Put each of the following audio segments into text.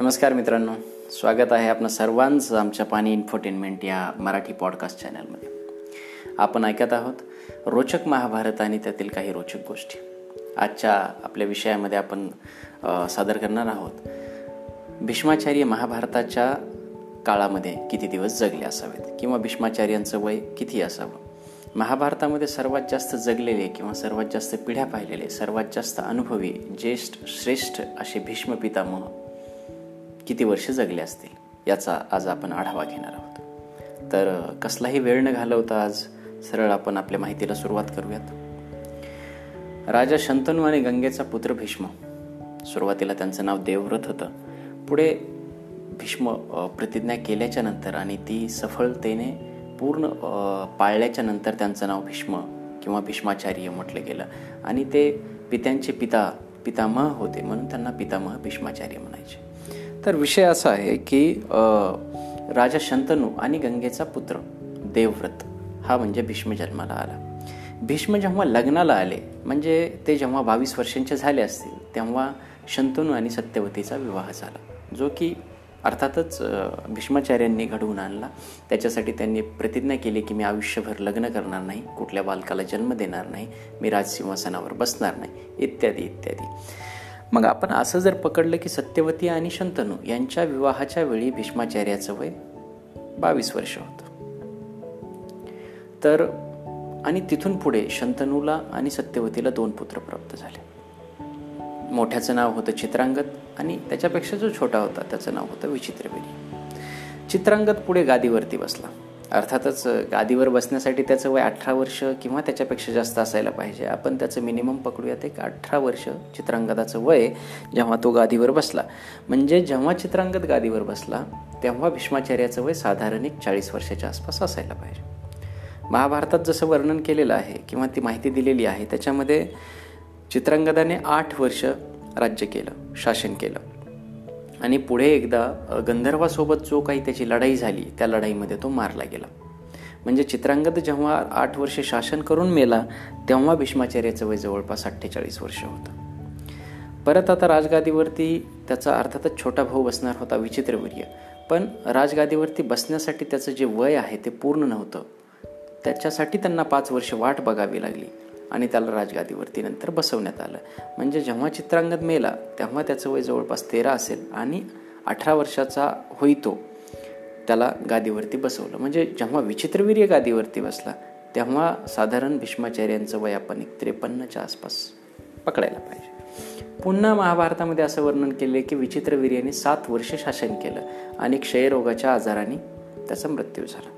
नमस्कार मित्रांनो स्वागत आहे आपलं सर्वांचं आमच्या पाणी इन्फोटेनमेंट या मराठी पॉडकास्ट चॅनलमध्ये आपण ऐकत आहोत रोचक महाभारत आणि त्यातील काही रोचक गोष्टी. आजच्या आपल्या विषयामध्ये आपण सादर करणार आहोत. भीष्माचार्य महाभारताच्या काळामध्ये किती दिवस जगले असावेत? किंवा भीष्माचार्यांचं वय किती असावं? महाभारतामध्ये सर्वात जास्त जगलेले किंवा सर्वात जास्त पिढ्या पाहिलेले सर्वात जास्त अनुभवी ज्येष्ठ श्रेष्ठ असे भीष्म पितामह किती वर्ष जगले असतील याचा आज आपण आढावा घेणार आहोत. तर कसलाही वेळ न घालवता आज सरळ आपण आपल्या माहितीला सुरुवात करूयात. राजा शंतनू आणि गंगेचा पुत्र भीष्म. सुरुवातीला त्यांचं नाव देवव्रत होतं. पुढे भीष्म प्रतिज्ञा केल्याच्यानंतर आणि ती सफळतेने पूर्ण पाळल्याच्या नंतर त्यांचं नाव भीष्म किंवा भीष्माचार्य म्हटलं गेलं. आणि ते पित्यांचे पिता पितामह होते म्हणून त्यांना पितामह भीष्माचार्य म्हणायचे. तर विषय असा आहे की राजा शंतनू आणि गंगेचा पुत्र देवव्रत हा म्हणजे भीष्म जन्माला आला. भीष्म जेव्हा लग्नाला आले म्हणजे ते जेव्हा बावीस वर्षांचे झाले असतील तेव्हा शंतनू आणि सत्यवतीचा विवाह झाला जो की अर्थातच भीष्माचार्यांनी घडवून आणला. त्याच्यासाठी त्यांनी प्रतिज्ञा केली की मी आयुष्यभर लग्न करणार नाही कुठल्या बालकाला जन्म देणार नाही मी राजसिंहासनावर बसणार नाही इत्यादी इत्यादी. मग आपण असं जर पकडलं की सत्यवती आणि शंतनू यांच्या विवाहाच्या वेळी भीष्माचार्याचं वय बावीस वर्ष होतं. तर आणि तिथून पुढे शंतनूला आणि सत्यवतीला दोन पुत्र प्राप्त झाले. मोठ्याचं नाव होतं चित्रांगत आणि त्याच्यापेक्षा जो छोटा होता त्याचं नाव होतं विचित्रवेरी चित्रांगत पुढे गादीवरती बसला. अर्थातच गादीवर बसण्यासाठी त्याचं वय अठरा वर्ष किंवा त्याच्यापेक्षा जास्त असायला पाहिजे. आपण त्याचं मिनिमम पकडूयात एक अठरा वर्ष चित्रांगदाचं वय जेव्हा तो गादीवर बसला. म्हणजे जेव्हा चित्रांगद गादीवर बसला तेव्हा भीष्माचार्याचं वय साधारण एक चाळीस वर्षाच्या आसपास असायला पाहिजे. महाभारतात जसं वर्णन केलेलं आहे किंवा ती माहिती दिलेली आहे त्याच्यामध्ये चित्रांगदाने आठ वर्ष राज्य केलं शासन केलं. आणि पुढे एकदा गंधर्वासोबत जो काही त्याची लढाई झाली त्या लढाईमध्ये तो मारला गेला. म्हणजे चित्रांगद जेव्हा आठ वर्षे शासन करून मेला तेव्हा भीष्माचार्याचं वय जवळपास अठ्ठेचाळीस वर्ष होतं. परत आता राजगादीवरती त्याचा अर्थातच छोटा भाऊ बसणार होता विचित्रवीर्य पण राजगादीवरती बसण्यासाठी त्याचं जे वय आहे ते पूर्ण नव्हतं. त्याच्यासाठी त्यांना पाच वर्ष वाट बघावी लागली. आणि त्याला राजगादीवरती नंतर बसवण्यात आलं. म्हणजे जेव्हा चित्रांगद मेला तेव्हा त्याचं वय जवळपास तेरा असेल आणि अठरा वर्षाचा होईतो. त्याला गादीवरती बसवलं. म्हणजे जेव्हा विचित्रवीर्य गादीवरती बसला तेव्हा साधारण भीष्माचार्यांचं वय आपण एक त्रेपन्नच्या आसपास पकडायला पाहिजे. पुन्हा महाभारतामध्ये असं वर्णन केले की विचित्रवीर्याने सात वर्ष शासन केलं आणि क्षयरोगाच्या आजाराने त्याचा मृत्यू झाला.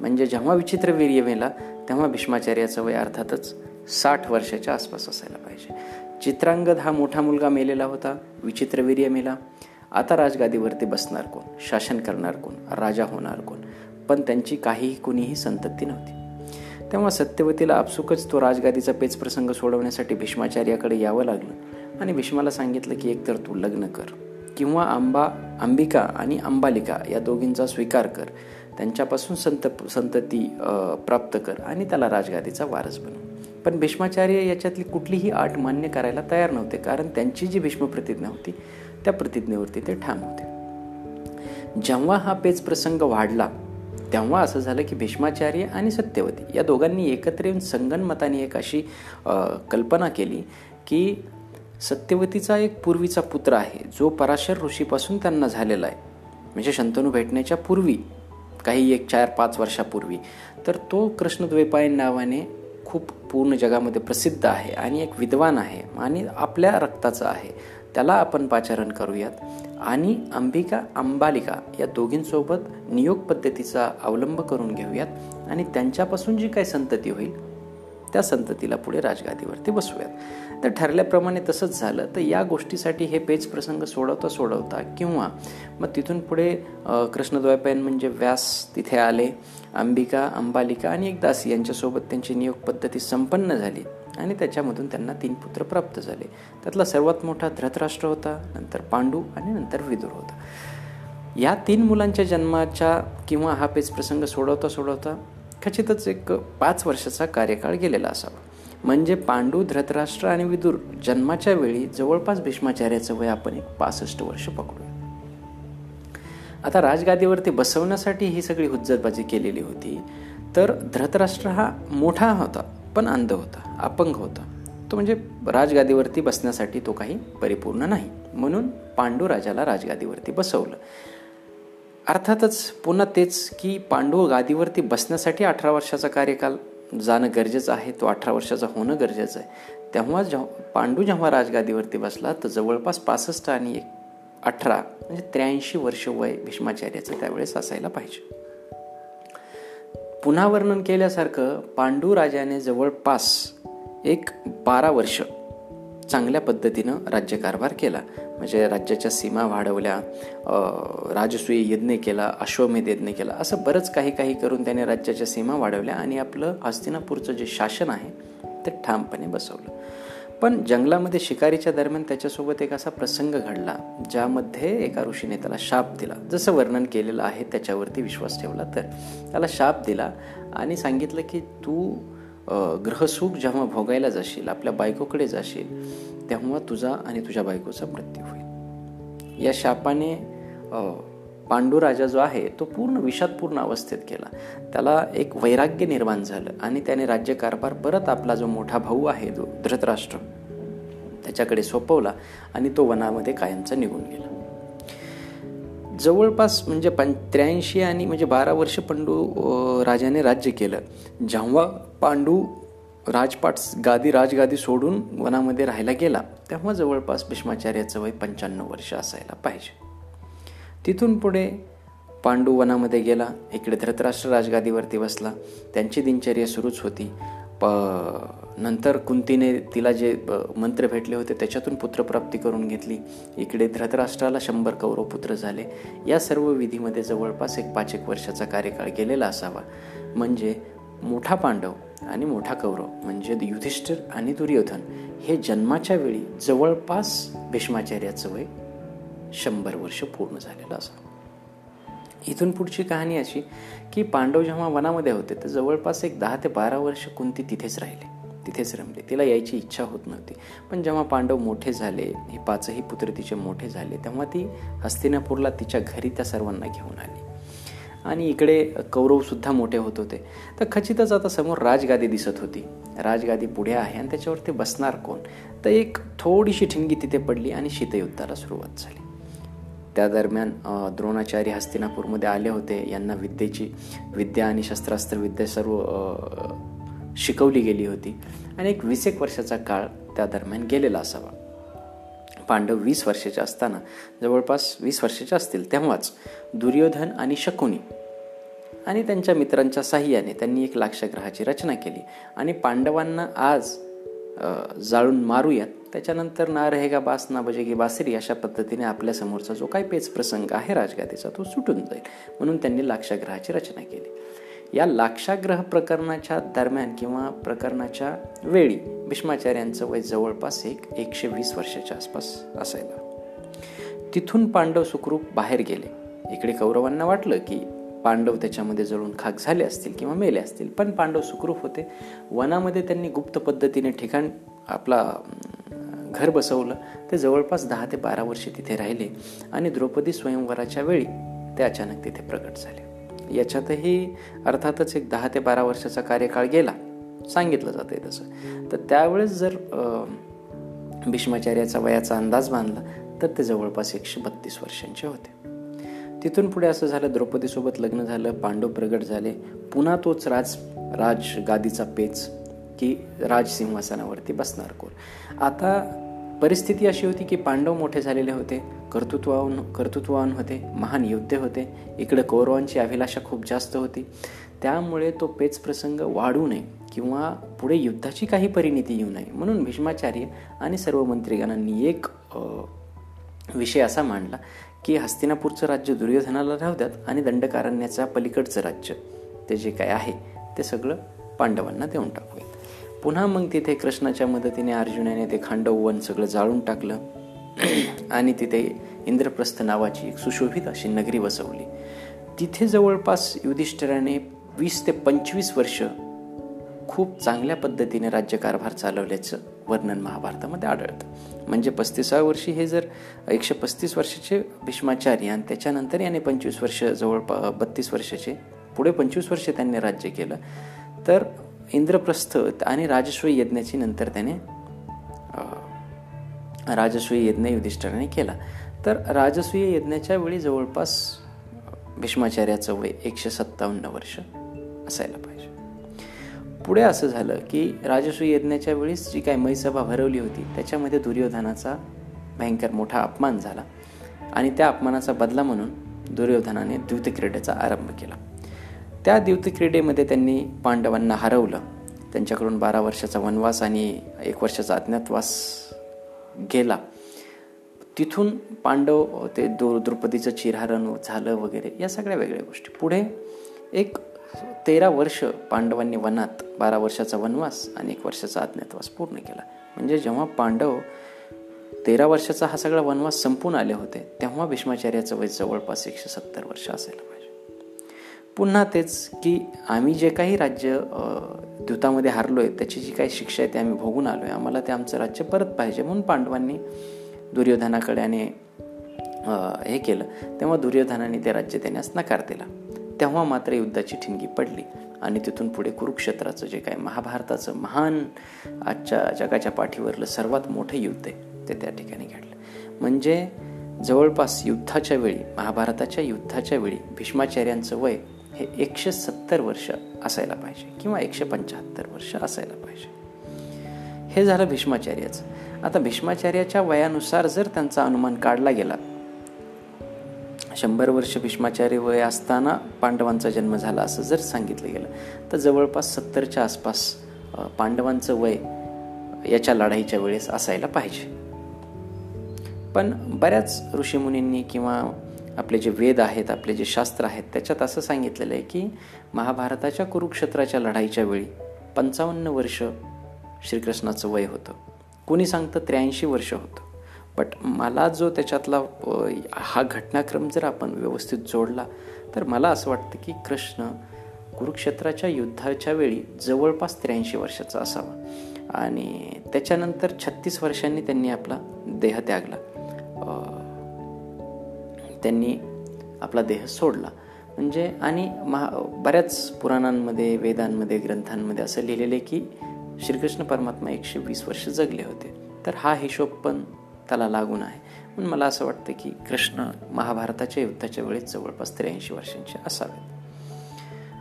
म्हणजे जेव्हा विचित्रवीर्य मेला तेव्हा भीष्माचार्याचं वय अर्थातच साठ वर्षाच्या आसपास असायला पाहिजे. चित्रांगद हा मोठा मुलगा मेलेला होता विचित्रवीर्य मेला. आता राजगादीवरती बसणार कोण? शासन करणार कोण? राजा होणार कोण? पण त्यांची काहीही कुणीही संतती नव्हती. तेव्हा सत्यवतीला आपसुकच तो राजगादीचा पेच प्रसंग सोडवण्यासाठी भीष्माचार्याकडे यावं लागलं आणि भीष्माला सांगितलं की एकतर तू लग्न कर किंवा आंबा अंबिका आणि अंबालिका या दोघींचा स्वीकार कर. त्यांच्यापासून संत संतती प्राप्त कर आणि त्याला राजगादीचा वारस बनव. पण भीष्माचार्य याच्यातली कुठलीही आट मान्य करायला तयार नव्हते. कारण त्यांची जी भीष्म प्रतिज्ञा होती त्या प्रतिज्ञेवरती ते ठाम होते. जेव्हा हा पेच प्रसंग वाढला तेव्हा असं झालं की भीष्माचार्य आणि सत्यवती या दोघांनी एकत्र येऊन संगनमताने एक अशी कल्पना केली की सत्यवतीचा एक पूर्वीचा पुत्र आहे जो पराशर ऋषीपासून त्यांना झालेला आहे. म्हणजे शंतनू भेटण्याच्या पूर्वी काही एक चार पाच वर्षापूर्वी तर तो कृष्णद्वैपायन नावाने खूप पूर्ण जगामध्ये प्रसिद्ध आहे आणि एक विद्वान आहे आणि आपल्या रक्ताचं आहे. त्याला आपण पाचारण करूयात. आणि अंबिका अंबालिका या दोघींसोबत नियोग पद्धतीचा अवलंब करून घेऊयात आणि त्यांच्यापासून जी काही संतती होईल त्या संततीला पुढे राजगादीवरती बसूयात तर ठरल्याप्रमाणे तसंच झालं. तर या गोष्टीसाठी हे पेच प्रसंग सोडवता सोडवता किंवा मग तिथून पुढे कृष्णद्वैपायन म्हणजे व्यास तिथे आले अंबिका अंबालिका आणि एक दासी यांच्यासोबत त्यांची नियोग पद्धती संपन्न झाली आणि त्याच्यामधून त्यांना तीन पुत्र प्राप्त झाले. त्यातला सर्वात मोठा धृतराष्ट्र होता नंतर पांडू आणि नंतर विदुर होता. या तीन मुलांच्या जन्माच्या किंवा हा पेच प्रसंग सोडवता सोडवता खचितच एक पाच वर्षाचा कार्यकाळ गेलेला असावा. म्हणजे पांडू धृतराष्ट्र आणि विदुर जन्माच्या वेळी जवळपास भीष्माचार्याचं वय आपण एक पासष्ट वर्ष पकडू आता राजगादीवरती बसवण्यासाठी ही सगळी हुज्जतबाजी केलेली होती. तर धृतराष्ट्र हा मोठा होता पण अंध होता अपंग होता. तो म्हणजे राजगादीवरती बसण्यासाठी तो काही परिपूर्ण नाही. म्हणून पांडू राजाला राजगादीवरती बसवलं. अर्थातच पुन्हा तेच की पांडू गादीवरती बसण्यासाठी अठरा वर्षाचा कार्यकाल जाणं गरजेचं आहे तो अठरा वर्षाचा होणं गरजेचं आहे. तेव्हा जेव्हा पांडू जेव्हा राजगादीवरती बसला तर जवळपास पासष्ट आणि एक अठरा म्हणजे त्र्याऐंशी वर्ष वय भीष्माचार्याचं त्यावेळेस असायला पाहिजे. पुन्हा वर्णन केल्यासारखं पांडू राजाने जवळपास एक बारा वर्ष चांगल्या पद्धतीनं राज्यकारभार केला. म्हणजे राज्याच्या सीमा वाढवल्या राजसूय यज्ञ केला अश्वमेध यज्ञ केला असं बरंच काही काही करून त्याने राज्याच्या सीमा वाढवल्या आणि आपलं हस्तिनापूरचं जे शासन आहे ते ठामपणे बसवलं. पण जंगलामध्ये शिकारीच्या दरम्यान त्याच्यासोबत एक असा प्रसंग घडला ज्यामध्ये एका ऋषीने त्याला शाप दिला. जसं वर्णन केलेलं आहे त्याच्यावरती विश्वास ठेवला तर. त्याला शाप दिला आणि सांगितलं की तू ग्रहसुख जेव्हा भोगायला जाशील आपल्या बायकोकडे जाशील तेव्हा तुझा आणि तुझ्या बायकोचा मृत्यू होईल. या शापाने पांडुराजा जो आहे तो पूर्ण विषादपूर्ण अवस्थेत केला त्याला एक वैराग्य निर्माण झालं आणि त्याने राज्यकारभार परत आपला जो मोठा भाऊ आहे जो धृतराष्ट्र त्याच्याकडे सोपवला आणि तो वनामध्ये कायमचा निघून गेला. जवळपास म्हणजे पं त्र्याऐंशी आणि म्हणजे बारा वर्ष पांडू राजाने राज्य केलं. जेव्हा पांडू राजपाट गादी राजगादी सोडून वनामध्ये राहायला गेला तेव्हा जवळपास भीष्माचार्याचं वय पंच्याण्णव वर्ष असायला पाहिजे. तिथून पुढे पांडू वनामध्ये गेला इकडे धृतराष्ट्र राजगादीवरती बसला. त्यांची दिनचर्या सुरूच होती. प नंतर कुंतीने तिला जे मंत्र भेटले होते त्याच्यातून पुत्रप्राप्ती करून घेतली. इकडे धृतराष्ट्राला शंभर कौरव पुत्र झाले. या सर्व विधीमध्ये जवळपास एक पाच एक वर्षाचा कार्यकाळ गेलेला असावा. म्हणजे मोठा पांडव आणि मोठा कौरव म्हणजे युधिष्ठिर आणि दुर्योधन हे जन्माच्या वेळी जवळपास भीष्माचार्याचं वय शंभर वर्ष पूर्ण झालेलं असावं. इथून पुढची कहाणी अशी की पांडव जेव्हा वनामध्ये होते तर जवळपास एक दहा ते बारा वर्ष कुंती तिथेच राहिले. तिथेच रमले. तिला यायची इच्छा होत नव्हती. पण जेव्हा पांडव मोठे झाले हे पाचही पुत्र तिचे मोठे झाले तेव्हा ती हस्तिनापूरला तिच्या घरी त्या सर्वांना घेऊन आली. आणि इकडे कौरवसुद्धा मोठे होत होते. तर खचितच आता समोर राजगादी दिसत होती. राजगादी पुढे आहे आणि त्याच्यावरती बसणार कोण? तर एक थोडीशी ठिणगी तिथे पडली आणि शीतयुद्धाला सुरुवात झाली. त्या दरम्यान द्रोणाचार्य हस्तिनापूरमध्ये आले होते. यांना विद्येची विद्या आणि शस्त्रास्त्र विद्या सर्व शिकवली गेली होती. आणि एक वीस एक वर्षाचा काळ त्या दरम्यान गेलेला असावा. पांडव वीस वर्षाचे असताना जवळपास वीस वर्षाचे असतील तेव्हाच दुर्योधन आणि शकुनी आणि त्यांच्या मित्रांच्या साह्याने त्यांनी एक लाक्षग्रहाची रचना केली. आणि पांडवांना आज जाळून मारूयात. त्याच्यानंतर ना रहेगा बास ना बजेगी बासरी अशा पद्धतीने आपल्या समोरचा जो काही पेच प्रसंग आहे राजगादीचा तो सुटून जाईल. म्हणून त्यांनी लाक्षाग्रहाची रचना केली. या लाक्षाग्रह प्रकरणाच्या दरम्यान किंवा प्रकरणाच्या वेळी भीष्माचार्यांचं वय जवळपास एक एकशे वीस वर्षाच्या आसपास असायला. तिथून पांडव सुखरूप बाहेर गेले. इकडे कौरवांना वाटलं की पांडव त्याच्यामध्ये जळून खाक झाले असतील किंवा मेले असतील पण पांडव सुखरूप होते. वनामध्ये त्यांनी गुप्त पद्धतीने ठिकाण आपला घर बसवलं. ते जवळपास दहा ते बारा वर्षे तिथे राहिले आणि द्रौपदी स्वयंवराच्या वेळी ते अचानक तिथे प्रकट झाले. याच्यातही अर्थातच एक दहा ते बारा वर्षाचा कार्यकाळ गेला. सांगितलं जाते तसं. तर त्यावेळेस जर भीष्माचार्याचा वयाचा अंदाज बांधला तर ते जवळपास एकशे बत्तीस वर्षांचे होते. तिथून पुढे असं झालं द्रौपदीसोबत लग्न झालं पांडव प्रगट झाले. पुन्हा तोच राज राज गादीचा पेच की राज सिंहासनावरती बसणार कोण? आता परिस्थिती अशी होती की पांडव मोठे झालेले होते कर्तृत्वान कर्तृत्वान होते महान योद्धे होते. इकडे कौरवांची अभिलाषा खूप जास्त होती. त्यामुळे तो पेच प्रसंग वाढू नये किंवा पुढे युद्धाची काही परिणिती येऊ नये म्हणून भीष्माचार्य आणि सर्व मंत्रीगणांनी एक विषय असा मांडला की हस्तिनापूरचं राज्य दुर्योधनाला राहू द्यात आणि दंडकारण्याचा पलीकडचं राज्य ते जे काय आहे ते सगळं पांडवांना देऊन टाकूया. पुन्हा मग तिथे कृष्णाच्या मदतीने अर्जुनाने ते खांडव वन सगळं जाळून टाकलं. आणि तिथे इंद्रप्रस्थ नावाची एक सुशोभित अशी नगरी बसवली तिथे जवळपास युधिष्ठिराने वीस ते पंचवीस वर्ष खूप चांगल्या पद्धतीने राज्यकारभार चालवल्याचं वर्णन महाभारतामध्ये आढळतं. म्हणजे पस्तीसाव्या वर्षी हे जर एकशे पस्तीस वर्षाचे भीष्माचार्य आणि त्याच्यानंतर याने पंचवीस वर्ष जवळ बत्तीस वर्षाचे पुढे पंचवीस वर्ष त्यांनी राज्य केलं तर इंद्रप्रस्थ आणि राजस्वी यज्ञाची नंतर त्याने राजस्वी यज्ञ युधिष्ठराने केला. तर राजस्वीय यज्ञाच्या वेळी जवळपास भीष्माचार्याचं वय एकशे सत्तावन्न वर्ष असायला पाहिजे. पुढे असं झालं की राजस्वी यज्ञाच्या वेळीस जी काही मैसभा भरवली होती त्याच्यामध्ये दुर्योधनाचा भयंकर मोठा अपमान झाला आणि त्या अपमानाचा बदला म्हणून दुर्योधनाने द्युतक्रीडेचा आरंभ केला. त्या द्युतक्रीडेमध्ये त्यांनी पांडवांना हरवलं. त्यांच्याकडून बारा वर्षाचा वनवास आणि एक वर्षाचा अज्ञातवास गेला. तिथून पांडव ते दो द्रौपदीचं चिरहरण झालं वगैरे या सगळ्या वेगळ्या गोष्टी. पुढे एक तेरा वर्ष पांडवांनी वनात बारा वर्षाचा वनवास आणि एक वर्षाचा अज्ञातवास पूर्ण केला. म्हणजे जेव्हा पांडव तेरा वर्षाचा हा सगळा वनवास संपून आले होते तेव्हा भीष्माचार्याचं वय जवळपास एकशे सत्तर वर्ष असायला पाहिजे. पुन्हा तेच की आम्ही जे काही राज्य द्यूतामध्ये आहे त्याची जी काही शिक्षा आहे ते आम्ही भोगून आलो आहे आम्हाला ते आमचं राज्य परत पाहिजे म्हणून पांडवांनी दुर्योधनाकडे आणि हे केलं. तेव्हा दुर्योधनाने ते राज्य देण्यास नकार दिला. तेव्हा मात्र युद्धाची ठिणगी पडली आणि तिथून पुढे कुरुक्षेत्राचं जे काय महाभारताचं महान आजच्या जगाच्या पाठीवरलं सर्वात मोठं युद्ध आहे ते त्या ठिकाणी घडलं. म्हणजे जवळपास युद्धाच्या वेळी महाभारताच्या युद्धाच्या वेळी भीष्माचार्यांचं वय हे एकशे सत्तर वर्ष असायला पाहिजे किंवा एकशे पंच्याहत्तर वर्ष असायला पाहिजे. हे झालं भीष्माचार्याचं. आता भीष्माचार्याच्या वयानुसार जर त्यांचा अनुमान काढला गेला शंभर वर्ष भीष्माचार्य वय असताना पांडवांचा जन्म झाला असं जर सांगितलं गेलं तर जवळपास सत्तरच्या आसपास पांडवांचं वय याच्या लढाईच्या वेळेस असायला पाहिजे. पण बऱ्याच ऋषीमुनींनी किंवा आपले जे वेद आहेत आपले जे शास्त्र आहेत त्याच्यात असं सांगितलेलं आहे की महाभारताच्या कुरुक्षेत्राच्या लढाईच्या वेळी पंचावन्न वर्ष श्रीकृष्णाचं वय होतं. कोणी सांगतं त्र्याऐंशी वर्ष होतं. बट मला जो त्याच्यातला हा घटनाक्रम जर आपण व्यवस्थित जोडला तर मला असं वाटतं की कृष्ण कुरुक्षेत्राच्या युद्धाच्या वेळी जवळपास त्र्याऐंशी वर्षाचा असावा. आणि त्याच्यानंतर छत्तीस वर्षांनी त्यांनी आपला देह त्यागला. त्यांनी आपला देह सोडला. म्हणजे आणि महा बऱ्याच पुराणांमध्ये वेदांमध्ये ग्रंथांमध्ये असं लिहिलेलं आहे की श्रीकृष्ण परमात्मा एकशे वीस वर्ष जगले होते. तर हा हिशोब पण त्याला लागून आहे. म्हणून मला असं वाटतं की कृष्ण महाभारताच्या युद्धाच्या वेळेस जवळपास त्र्याऐंशी वर्षांचे असावेत.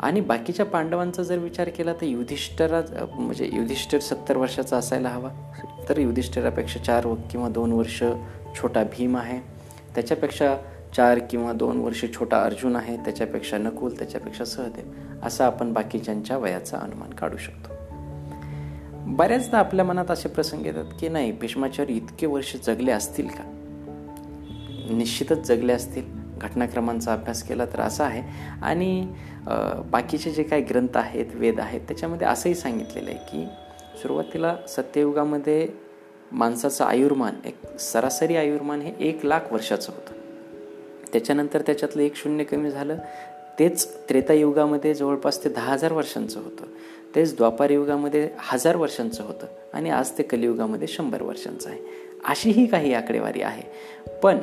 आणि बाकीच्या पांडवांचा जर विचार केला तर युधिष्ठरा म्हणजे युधिष्ठिर सत्तर वर्षाचा असायला हवा. तर युधिष्ठिरापेक्षा चार किंवा दोन वर्ष छोटा भीम आहे. त्याच्यापेक्षा चार किंवा दोन वर्ष छोटा अर्जुन आहे त्याच्यापेक्षा नकुल त्याच्यापेक्षा सहदेव असं आपण बाकीच्यांच्या वयाचा अनुमान काढू शकतो. बऱ्याचदा आपल्या मनात असे प्रसंग येतात की नाही भीष्माचार्य इतके वर्ष जगले असतील का? निश्चितच जगले असतील. घटनाक्रमांचा अभ्यास केला तर असा आहे. आणि बाकीचे जे काही ग्रंथ आहेत वेद आहेत त्याच्यामध्ये असंही सांगितलेलं आहे की सुरुवातीला सत्ययुगामध्ये माणसाचं आयुर्मान एक सरासरी आयुर्मान हे एक लाख वर्षाचं होतं. त्याच्यानंतर त्याच्यातलं एक शून्य कमी झालं. तेच त्रेतायुगामध्ये जवळपास ते दहा हजार वर्षांचं होतं. तेच द्वापार युगामध्ये हजार वर्षांचं होतं आणि आज ते कलियुगामध्ये शंभर वर्षांचं आहे. अशीही काही आकडेवारी आहे. पण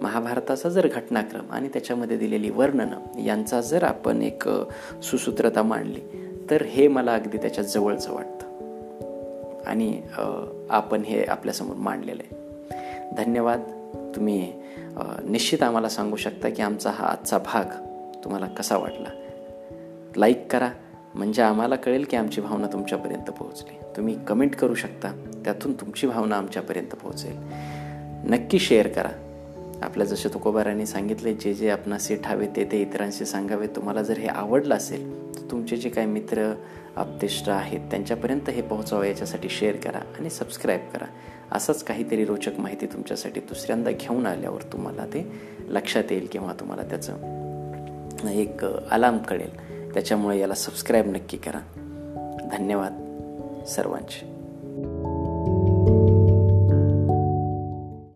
महाभारताचा जर घटनाक्रम आणि त्याच्यामध्ये दिलेली वर्णनं यांचा जर आपण एक सुसूत्रता मांडली तर हे मला अगदी त्याच्या जवळचं वाटतं. आणि आपण हे आपल्यासमोर मांडलेलं आहे. धन्यवाद. तुम्ही निश्चित आम्हाला सांगू शकता की आमचा हा आजचा भाग तुम्हाला कसा वाटला. लाईक करा म्हणजे आम्हाला कळेल की आमची भावना तुमच्यापर्यंत पोहोचली. तुम्ही कमेंट करू शकता त्यातून तुमची भावना आमच्यापर्यंत पोहोचेल. नक्की शेअर करा. आपल्या जसे तुकोबारांनी सांगितले जे जे आपणास ठावे ते ते इतरांशी सांगावे तुम्हाला जर हे आवडलं असेल तर तुमचे जे काही मित्र आपतिष्ट आहेत त्यांच्यापर्यंत हे पोहोचावं याच्यासाठी शेअर करा आणि सबस्क्राईब करा. असंच काहीतरी रोचक माहिती तुमच्यासाठी दुसऱ्यांदा घेऊन आल्यावर तुम्हाला ते लक्षात येईल किंवा तुम्हाला त्याचं एक अलार्म कळेल. त्याच्यामुळे याला सबस्क्राईब नक्की करा. धन्यवाद सर्वांचे.